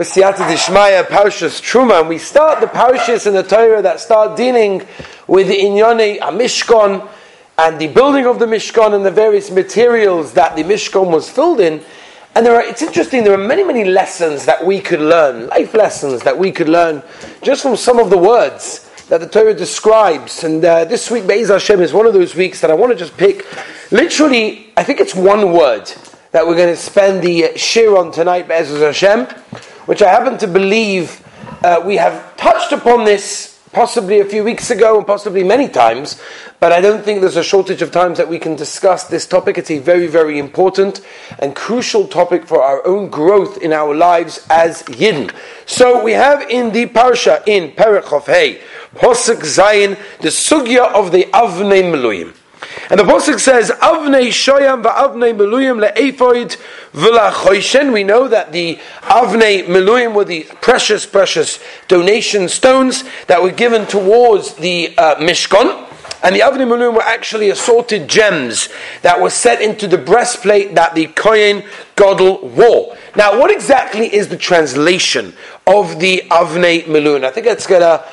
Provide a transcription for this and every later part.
B'siyata Dishmaya, Parshas Truma, and we start the Parshas in the Torah that start dealing with the Inyone Mishkan and the building of the Mishkan and the various materials that the Mishkan was filled in. And there are, it's interesting, there are many, many lessons that we could learn, life lessons that we could learn just from some of the words that the Torah describes. And uh, this week, Be'ez Hashem, is one of those weeks that I want to just pick. Literally, I think it's one word that we're going to spend the shir on tonight, Be'ez Hashem which I happen to believe uh, we have touched upon this possibly a few weeks ago and possibly many times, but I don't think there's a shortage of times that we can discuss this topic. It's a very, very important and crucial topic for our own growth in our lives as Yidden. So we have in the Parsha, in Perek Hey, Hosek Zayin, the Sugya of the Avnei Meluyim. And the Pasuk says, Avnei Shoyam va'avnei Meluyim le'efoid v'la'choishen. We know that the Avnei Meluyim were the precious, precious donation stones that were given towards the uh, Mishkan. And the Avnei Meluyim were actually assorted gems that were set into the breastplate that the Kohen Gadol wore. Now, what exactly is the translation of the Avnei Meluyim? I think it's going to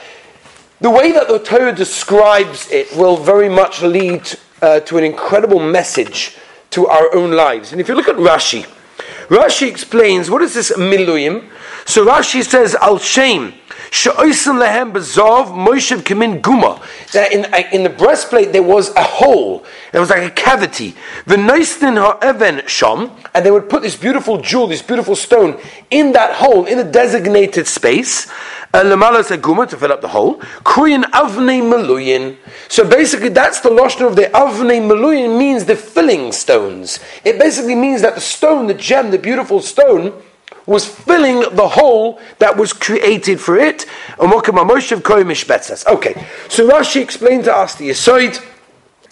the way that the Torah describes it will very much lead uh, to an incredible message to our own lives. And if you look at Rashi, Rashi explains what is this miluim. So Rashi says al shem lehem bezov moshev kamin guma. That in, the breastplate there was a hole. There was like a cavity. V'noistin ha'even sham, and they would put this beautiful jewel, this beautiful stone, in that hole, in the designated space. Lemala Seguma to fill up the hole. Kuyin Avnei Meluyin. So basically, that's the lotion of the Avnei Meluyin means the filling stones. It basically means that the stone, the gem, the beautiful stone, was filling the hole that was created for it. Okay, so Rashi explained to us the aside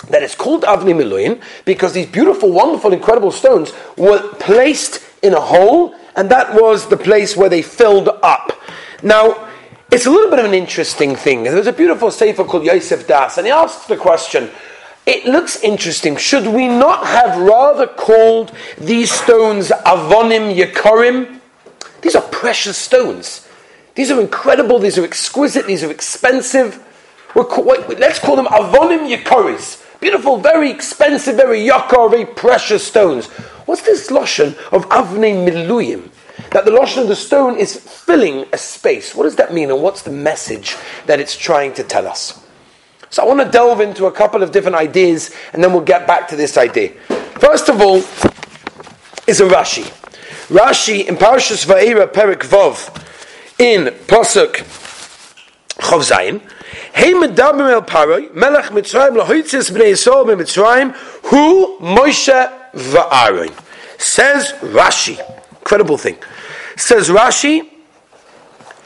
that it's called Avnei Meluyin because these beautiful, wonderful, incredible stones were placed in a hole, and that was the place where they filled up. Now, it's a little bit of an interesting thing. There's a beautiful sefer called Yosef Das, and he asks the question. It looks interesting. Should we not have rather called these stones avonim yakorim? These are precious stones. These are incredible. These are exquisite. These are expensive. let's call them avonim yakoris. Beautiful, very expensive, very yakar, very precious stones. What's this lotion of avnei miluyim? That the lotion of the stone is filling a space. What does that mean, and what's the message that it's trying to tell us? So I want to delve into a couple of different ideas, and then we'll get back to this idea. First of all, is a Rashi. Rashi in Parashas Va'era Perik Vov in Pasuk Chav Zayin. Hey medabim el paroi, melech Mitzrayim lahoitzis b'nei Yisrael b'Mitzrayim, hu Moshe va'aron. Says Rashi. Incredible thing. Says Rashi,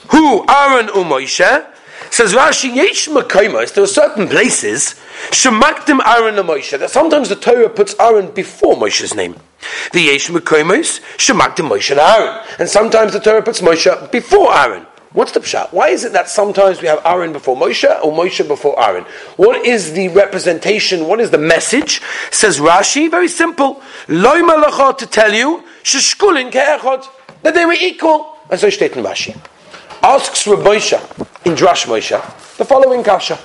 who Aaron u'Moshe, says Rashi, yesh makaimas, there are certain places, Shemakdim Aaron u'Moshe, that sometimes the Torah puts Aaron before Moshe's name. The yesh makaimas, Shemakdim Moshe and Aaron. And sometimes the Torah puts Moshe before Aaron. What's the pshat? Why is it that sometimes we have Aaron before Moshe or Moshe before Aaron? What is the representation? What is the message? Says Rashi, very simple. Loi malacha to tell you, sheshkulin ke'echot, that they were equal. And so steht in Rashi. Asks Rabbi Moshe, in Drash Moshe, the following kasha.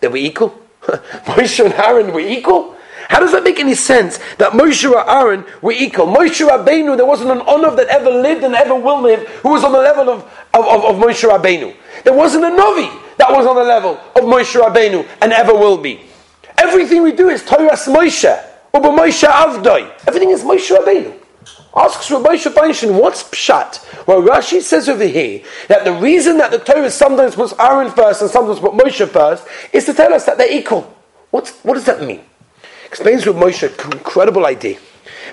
They were equal. Moshe and Aaron were equal. How does that make any sense that Moshe and Aaron were equal? Moshe Rabbeinu, there wasn't an Onav that ever lived and ever will live who was on the level of, of, of, of Moshe Rabbeinu. There wasn't a Novi that was on the level of Moshe Rabbeinu and ever will be. Everything we do is Torah's Moshe, Uba Moshe Avdoi. Everything is Moshe Rabbeinu. Asks Rabbi Shafainshin, what's pshat? Well, Rashi says over here that the reason that the Torah sometimes puts Aaron first and sometimes puts Moshe first is to tell us that they're equal. What's, what does that mean? Explains Rav Moshe incredible idea.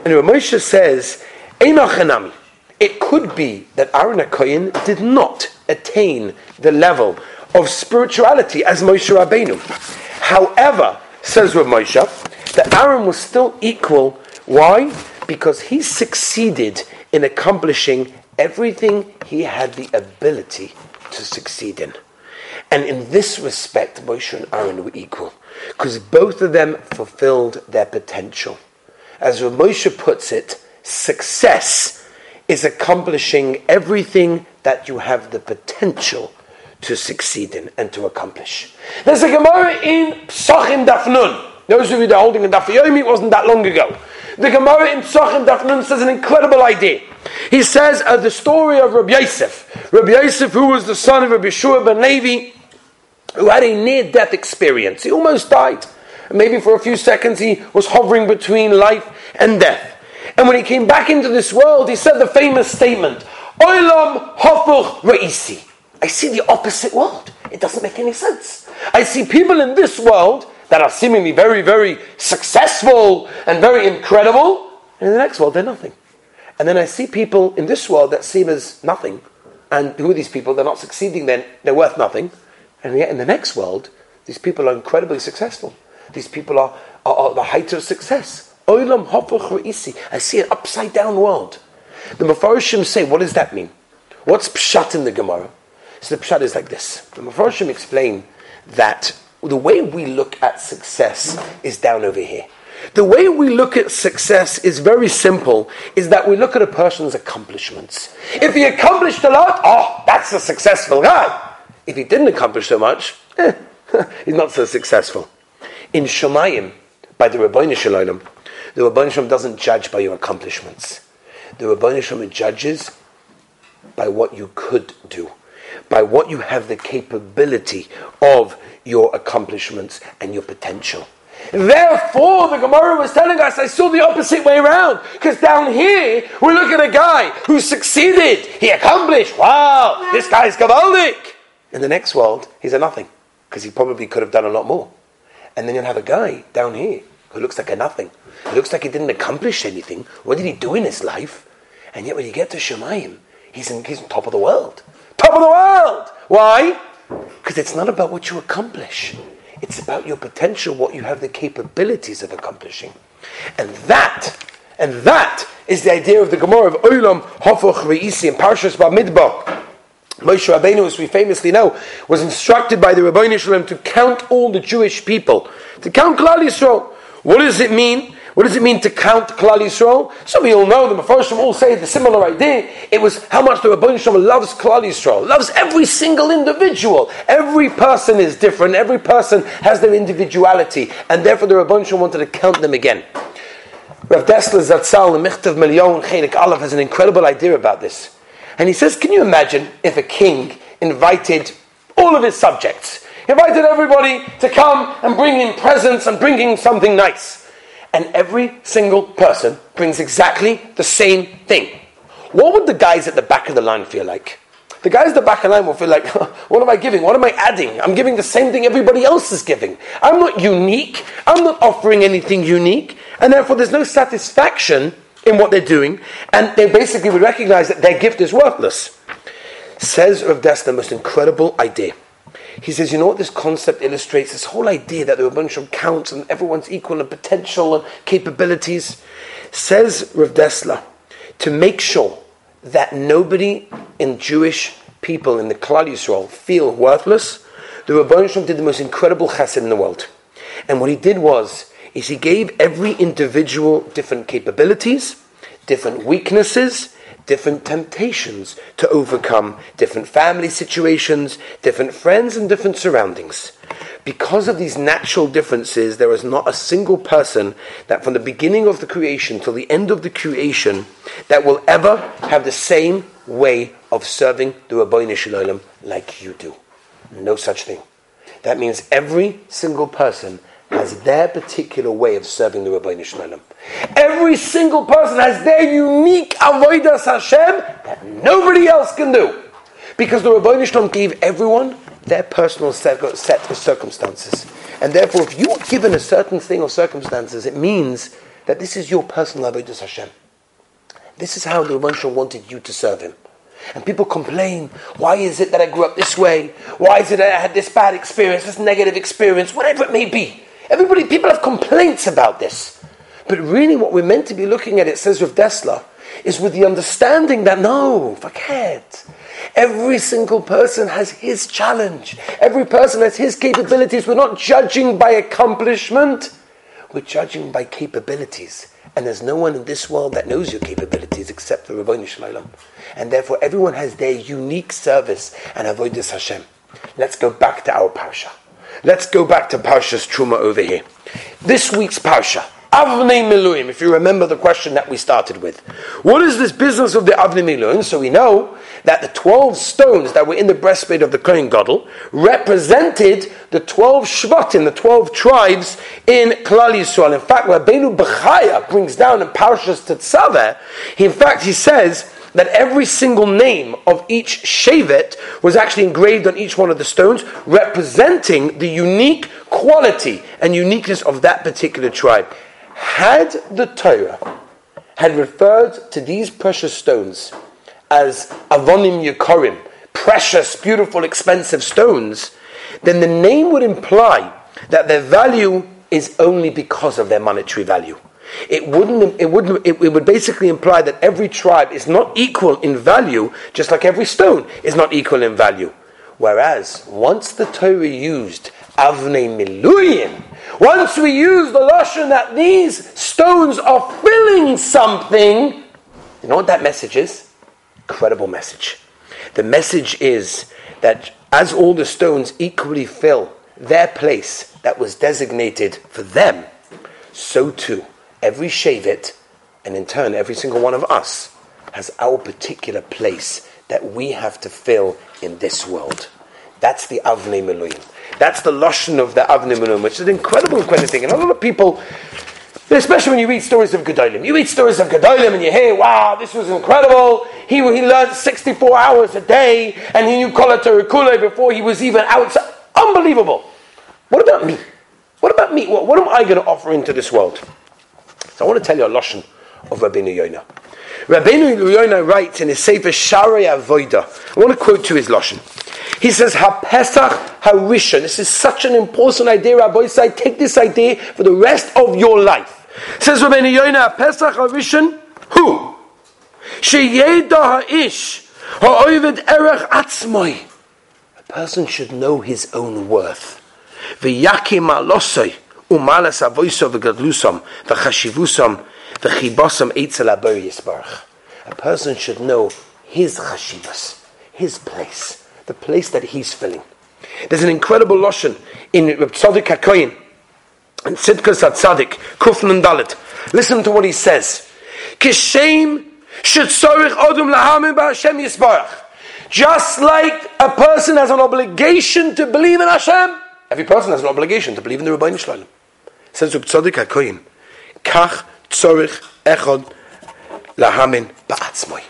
And Rav Moshe says. It could be that Aaron HaKoyin did not attain the level of spirituality as Moshe Rabbeinu. However, says Rav Moshe, that Aaron was still equal. Why? Because he succeeded in accomplishing everything he had the ability to succeed in. And in this respect, Moshe and Aaron were equal because both of them fulfilled their potential. As Moshe puts it, success is accomplishing everything that you have the potential to succeed in and to accomplish. There's a Gemara in Psachim Dafnun. Those of you that are holding a Daf Yomi, it wasn't that long ago. The Gemara in Psachim Dafnun says an incredible idea. He says uh, the story of Rabbi Yosef. Rabbi Yosef, who was the son of Rabbi Shua ben Levi, who had a near-death experience. He almost died. Maybe for a few seconds he was hovering between life and death. And when he came back into this world, he said the famous statement, Olam Hofuch Re'isi. I see the opposite world. It doesn't make any sense. I see people in this world that are seemingly very, very successful and very incredible, and in the next world they're nothing. And then I see people in this world that seem as nothing. And who are these people? They're not succeeding, then they're worth nothing. And yet in the next world, these people are incredibly successful. These people are, are, are the height of success. I see an upside down world. The Mepharshim say, what does that mean? What's pshat in the Gemara? So the pshat is like this. The Mepharshim explain that the way we look at success is down over here. The way we look at success is very simple, is that we look at a person's accomplishments. If he accomplished a lot, oh, that's a successful guy. If he didn't accomplish so much, eh, he's not so successful. In Shemayim, by the Rabbeinu Shalom, the Rabbeinu Shalom doesn't judge by your accomplishments. The Rabbeinu Shalom judges by what you could do, by what you have the capability of your accomplishments and your potential. Therefore, the Gemara was telling us, I saw the opposite way around. Because down here, we look at a guy who succeeded. He accomplished. Wow, this guy's Gavaldik. In the next world, he's a nothing. Because he probably could have done a lot more. And then you'll have a guy down here who looks like a nothing. He looks like he didn't accomplish anything. What did he do in his life? And yet when you get to Shemayim, he's, in, he's on top of the world. Top of the world! Why? Because it's not about what you accomplish. It's about your potential, what you have the capabilities of accomplishing. And that, and that is the idea of the Gemara of Olam Hofoch Re'isi in Parshas Bamidbar. Moshe Rabbeinu, as we famously know, was instructed by the Rabbeinu Shalom to count all the Jewish people, to count Klal Yisrael. What does it mean? What does it mean to count Klal Yisrael? Some of you all know, the Mepharshim all say the similar idea. It was how much the Rabban Shalom loves Klal Yisrael, loves every single individual. Every person is different. Every person has their individuality. And therefore the Rabban Shalom wanted to count them again. Rav Dessler Zatzal, the Michtav MeEliyahu Chelik Aleph, has an incredible idea about this. And he says, can you imagine if a king invited all of his subjects, invited everybody to come and bring him presents and bring him something nice and every single person brings exactly the same thing. What would the guys at the back of the line feel like? The guys at the back of the line will feel like, what am I giving? What am I adding? I'm giving the same thing everybody else is giving. I'm not unique. I'm not offering anything unique. And therefore, there's no satisfaction in what they're doing. And they basically would recognize that their gift is worthless. Says Rav Des, the most incredible idea. He says, you know what this concept illustrates? This whole idea that there are a bunch of counts and everyone's equal in potential and capabilities. Says Rav Dessler, to make sure that nobody in Jewish people in the Klal Yisrael feel worthless, the Rabban Shalom did the most incredible chesed in the world. And what he did was, is he gave every individual different capabilities, different weaknesses, different temptations to overcome, different family situations, different friends, and different surroundings. Because of these natural differences, there is not a single person that from the beginning of the creation till the end of the creation that will ever have the same way of serving the Rabbi Shalom like you do. No such thing. That means every single person has their particular way of serving the Rabbi Shalom. Every single person has their unique avodas Hashem that nobody else can do. Because the Rabbi Shalom gave everyone their personal set of circumstances. And therefore, if you are given a certain thing or circumstances, it means that this is your personal avodas Hashem. This is how the Rabbi Shalom wanted you to serve him. And people complain, why is it that I grew up this way? Why is it that I had this bad experience, this negative experience, whatever it may be? Everybody, people have complaints about this. But really, what we're meant to be looking at, it says with Dessler, is with the understanding that no, forget. Every single person has his challenge. Every person has his capabilities. We're not judging by accomplishment, we're judging by capabilities. And there's no one in this world that knows your capabilities except the Rabbi Shalom. And therefore, everyone has their unique service and avodas Hashem. Let's go back to our parsha. Let's go back to Parsha's Truma over here. This week's Parsha, Avnei Miluim, if you remember the question that we started with. What is this business of the Avnei Miluim? So we know that the 12 stones that were in the breastplate of the Kohen Gadol represented the 12 Shvatim, the 12 tribes in Klal Yisrael. In fact, Rabbeinu Bechaya brings down in Parshas Tetzaveh, he, in fact, he says that every single name of each Shevet was actually engraved on each one of the stones, representing the unique quality and uniqueness of that particular tribe. Had the Torah had referred to these precious stones as avonim yakorim, precious, beautiful, expensive stones, then the name would imply that their value is only because of their monetary value. It wouldn't. It wouldn't. It, it, would basically imply that every tribe is not equal in value, just like every stone is not equal in value. Whereas once the Torah used avnei miluyin, once we use the lashon that these stones are filling something, you know what that message is? incredible message. The message is that as all the stones equally fill their place that was designated for them, so too every Shavit, and in turn every single one of us, has our particular place that we have to fill in this world. That's the Avnei Meluim. That's the Lashon of the Avnei Meluim, which is an incredible, incredible thing. And a lot of people Especially when you read stories of Gedolim. You read stories of Gedolim and you hear, wow, this was incredible. He, he learned 64 hours a day and he knew Kol Kule before he was even outside. Unbelievable. What about me? What about me? What, what am I going to offer into this world? So I want to tell you a Lashon of Rabbeinu Yonah. Rabbeinu Yonah writes in his Sefer Sharei Avoida. I want to quote to his Lashon. He says, HaPesach HaRishon. This is such an important idea, Rabbi Say, Take this idea for the rest of your life. Says Rabbeinu Yonah, Pesach HaRishon, who? Sheyeda Ha'ish, Ha'ovid Erech Atzmoi. A person should know his own worth. V'yakim alosoi, umalas avoiso v'gadlusam, v'chashivusam, v'chibosam eitzel yisbarach. A person should know his chashivas, his place, the place that he's filling. There's an incredible lotion in Reb Tzadok HaKoyin, and Sidkas Tzadik, Kufnan Dalit. Listen to what he says. Kishem Shetzorich Odum Lahamim Ba'Hashem Yisbarach. Just like a person has an obligation to believe in Hashem, every person has an obligation to believe in the Rabbi Shalom. Says Reb Tzadik HaKoyin, Kach Tzorich Echod Lahamin Ba'atzmoi.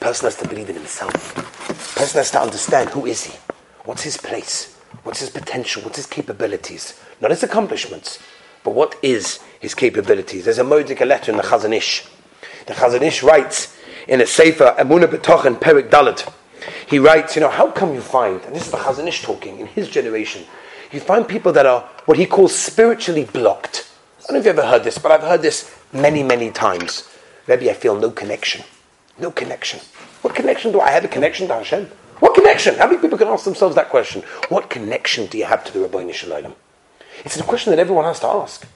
Person has to believe in himself. Person has to understand who is he, what's his place, what's his potential, what's his capabilities not his accomplishments, but what is his capabilities. There's a Moedik letter in the Chazon Ish. The Chazon Ish writes in a Sefer, Emunah B'tochen, Perik Dalit, he writes, you know, how come you find, and this is the Chazon Ish talking, in his generation, you find people that are what he calls spiritually blocked. I don't know if you've ever heard this, but I've heard this many, many times. Maybe I feel no connection. No connection. What connection do I have? A connection to Hashem? What connection? How many people can ask themselves that question? What connection do you have to the Rabbi Shalom? It's a question that everyone has to ask.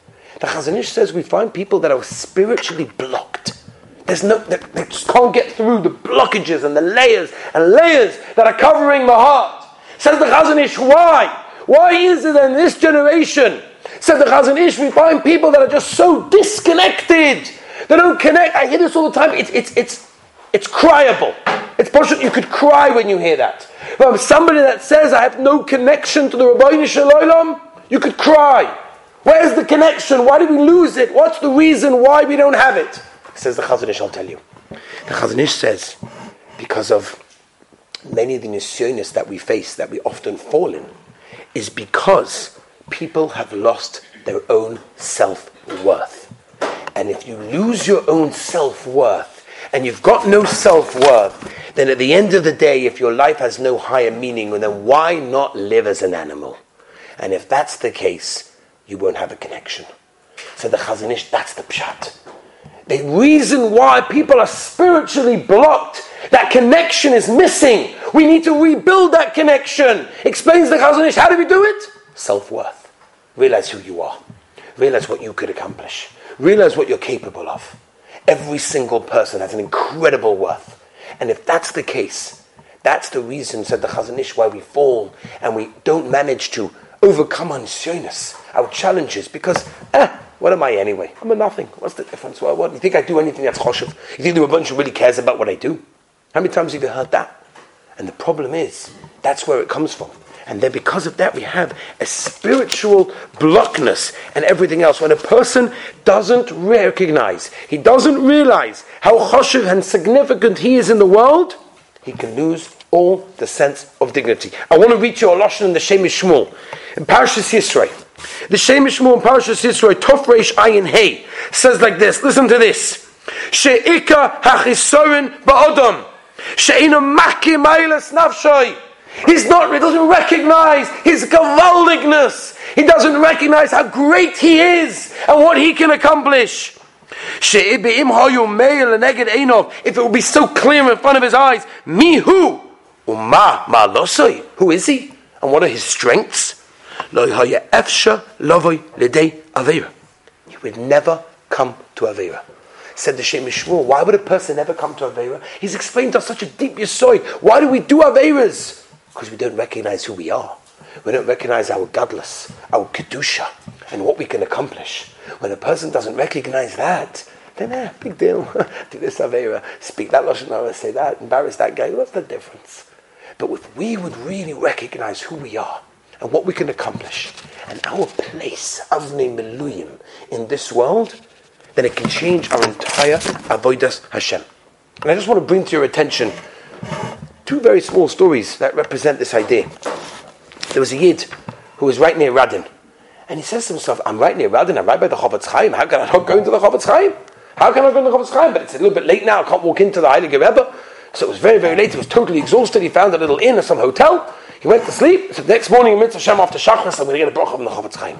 The Chazon Ish says we find people that are spiritually blocked. There's no, they, they just can't get through the blockages and the layers and layers that are covering the heart. Says the Chazon Ish, why? Why is it in this generation? Said the Chazon Ish, we find people that are just so disconnected. They don't connect. I hear this all the time. It's, it's, it's, it's cryable. It's possible you could cry when you hear that. But somebody that says, I have no connection to the Rabbi Shalom, you could cry. Where's the connection? Why did we lose it? What's the reason why we don't have it? Says the Chazon Ish, I'll tell you. The Chazon Ish says, because of many of the nisyonis that we face, that we often fall in, is because people have lost their own self worth. And if you lose your own self worth, and you've got no self worth, then at the end of the day, if your life has no higher meaning, then why not live as an animal? And if that's the case, you won't have a connection. So the Chazon Ish, that's the pshat. The reason why people are spiritually blocked, that connection is missing. We need to rebuild that connection. Explains the Chazon Ish. How do we do it? Self worth. Realize who you are. realize what you could accomplish. Realize what you're capable of. Every single person has an incredible worth. And if that's the case, that's the reason, said the Chazon Ish, why we fall and we don't manage to overcome our nisyonis, our challenges, because, eh, what am I anyway? I'm a nothing. What's the difference? Well, what, you think I do anything that's choshev? You think the Rebbeinu really cares about what I do? How many times have you heard that? And the problem is, that's where it comes from. And then because of that, we have a spiritual blockness and everything else. When a person doesn't recognize, he doesn't realize how choshev and significant he is in the world, he can lose all the sense of dignity. I want to read you a lashon in the Shem Shmuel in Parashas Yisrael. The Shem Shmuel in Parashas Yisrael, Tov Reish Ayin Hey, says like this. Listen to this. She'ika hachisorin ba'odam. She'ina makim nafshay. He's not, he doesn't recognize his gavaldigness. He doesn't recognize how great he is and what he can accomplish. If it would be so clear in front of his eyes, me who? Uma malosoi. Who is he? And what are his strengths? He would never come to Avera. Said the Shem why would a person ever come to Avera? He's explained to us such a deep yisoid. Why do we do Averas? Because we don't recognize who we are. We don't recognize our godless, our kedusha, and what we can accomplish. When a person doesn't recognize that, then eh, big deal. do this avera, speak that lashon say that, embarrass that guy. What's the difference? But if we would really recognize who we are and what we can accomplish and our place, avnei meluyim, in this world, then it can change our entire avodas Hashem. And I just want to bring to your attention two very small stories that represent this idea. There was a Yid who was right near Radin. And he says to himself, I'm right near Radin, I'm right by the Chofetz Chaim. How can I not go into the Chofetz Chaim? How can I go into the Chofetz Chaim? But it's a little bit late now, I can't walk into the Heilige Rebbe. So it was very, very late. He was totally exhausted. He found a little inn or some hotel. He went to sleep. So the next morning, Mitzvah Hashem after Shachris, I'm going to get a bracha from the Chofetz Chaim.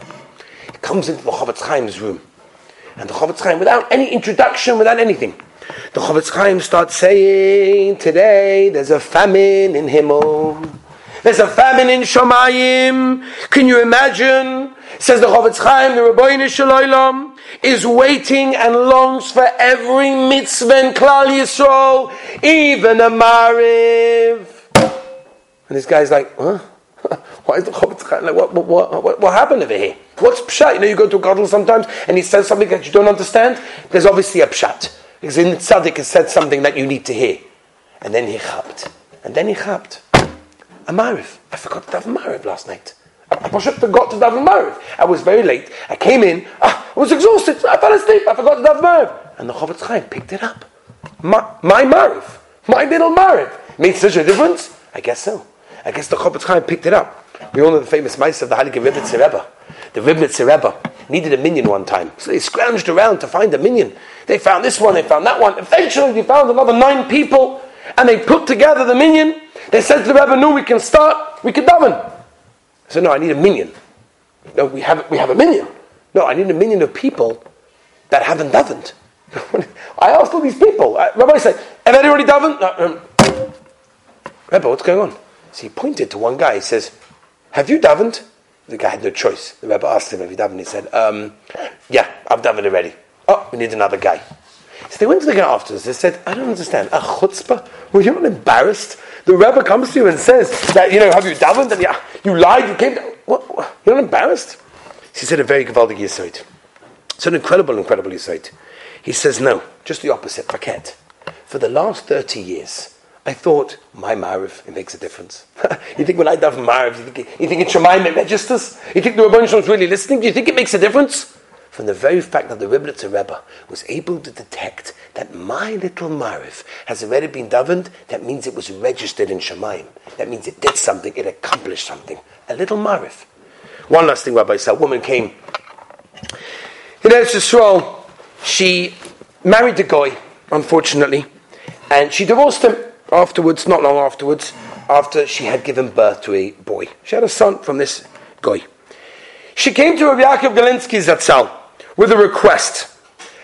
He comes into the Chofetz Chaim's room. And the Chofetz Chaim, without any introduction, without anything, the Chofetz Chaim starts saying, today there's a famine in Himmel. There's a famine in Shomayim. Can you imagine? Says the Chofetz Chaim, the Rabbi Shalom is waiting and longs for every mitzvah in Klal Yisrael, even a Mariv. And this guy's like, huh? Why is the Chofetz Chaim like, what, what, what, what, happened over here? What's pshat? You know, you go to a gadol sometimes and he says something that you don't understand. There's obviously a pshat. Because in the tzaddik has said something that you need to hear. And then he chapped. And then he chapped. A mariv. I forgot to have a mariv last night. I forgot to have a mariv. I was very late. I came in. Ah, I was exhausted. I fell asleep. I forgot to have a mariv. And the Chofetz Chaim picked it up. My, my. My little mariv. Made such a difference? I guess so. I guess the Chofetz Chaim picked it up. We all know the famous mice of the Heilige Rebbe Rebbe. The Rebbe Rebbe needed a minion one time. So they scrounged around to find a minion. They found this one, they found that one. Eventually, they found another nine people, and they put together the minion. They said to the Rebbe, "No, we can start. We can daven." I said, "No, I need a minion. No, we have we have a minyan. No, I need a minyan of people that haven't davened." I asked all these people. Rabbi said, "Have anybody davened?" No, um, Rebbe, what's going on? So he pointed to one guy. He says, "Have you davened?" The guy had no choice. The Rebbe asked him if he davened. He said, um, "Yeah, I've davened already." Oh, we need another guy. So they went to the guy afterwards. They said, I don't understand. A chutzpah? Were you not embarrassed? The Rebbe comes to you and says that, you know, have you davened? And you, you lied, you came. What, what? You're not embarrassed? He said a very gewaldig yisoid. It's an incredible, incredible yisoid. He says, no, just the opposite, paket. For the last 30 years, I thought, my Mariv, it makes a difference. you think when I daven Mariv, you think, you think it's Shemaim, it registers? You think the Rebbe is really listening? Do you think it makes a difference? from the very fact that the Rebbe Rebbe was able to detect that my little Mariv has already been davened, that means it was registered in Shemaim. That means it did something, it accomplished something. A little Mariv. One last thing, Rabbi said, a woman came. In Eretz Yisrael, she married the guy, unfortunately, and she divorced him afterwards, not long afterwards, after she had given birth to a boy. She had a son from this guy. She came to Rabbi Yaakov Galinsky Zatzal with a request.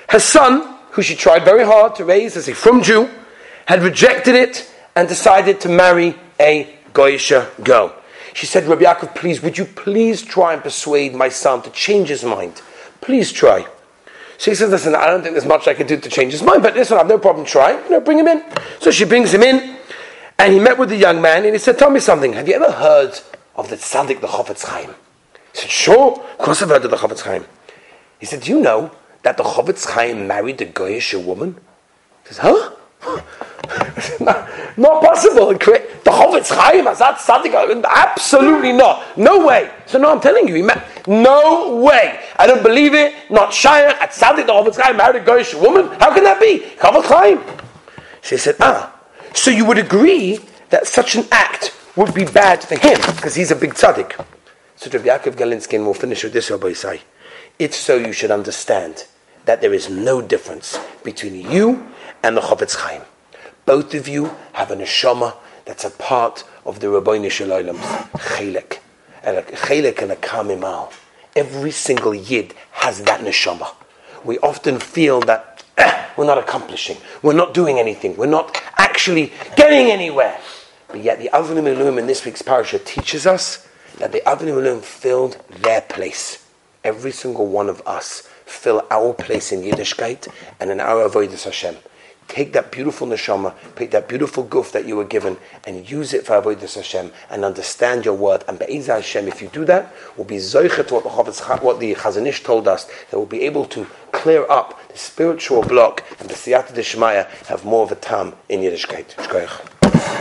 Her son, who she tried very hard to raise as a from Jew, had rejected it and decided to marry a Goyisha girl. She said, Rabbi Yaakov, please, would you please try and persuade my son to change his mind? Please try. She says, listen, I don't think there's much I can do to change his mind, but listen, I have no problem trying. You know, bring him in. So she brings him in, and he met with the young man, and he said, tell me something. Have you ever heard of the tzaddik, the Chofetz Chaim? He said, sure. Of course I've heard of the Chofetz Chaim. He said, do you know that the Chofetz Chaim married a Goyish woman? He says, huh? not, possible. The Chofetz Chaim, that Tzaddik, absolutely not. No way. So no, I'm telling you, he met, no way. I don't believe it. Not Shire, at Tzaddik, the Chofetz Chaim married a Goyish woman. How can that be? Chofetz Chaim. She said, ah, so you would agree that such an act would be bad for him, because he's a big tzaddik. So Rav Yaakov Galinsky, and we'll finish with this, Rabbi Isai. It's so you should understand that there is no difference between you and the Chofetz Chaim. Both of you have an neshama that's a part of the Rabbeinu Shalom's chelek, and a chelek and a kamimal. Every single yid has that neshama. We often feel that eh, we're not accomplishing, we're not doing anything, we're not actually getting anywhere. But yet the Avnei Miluim in this week's parasha teaches us that the Avnei Miluim filled their place. Every single one of us fill our place in Yiddishkeit and in our avodas Hashem. Take that beautiful neshama, take that beautiful goof that you were given, and use it for avodas Hashem, and understand your word. And be'ezah Hashem, if you do that, will be zoichet what the what the Chazon Ish told us, that we'll be able to clear up the spiritual block, and the siyata deshmaya have more of a tam in Yiddishkeit.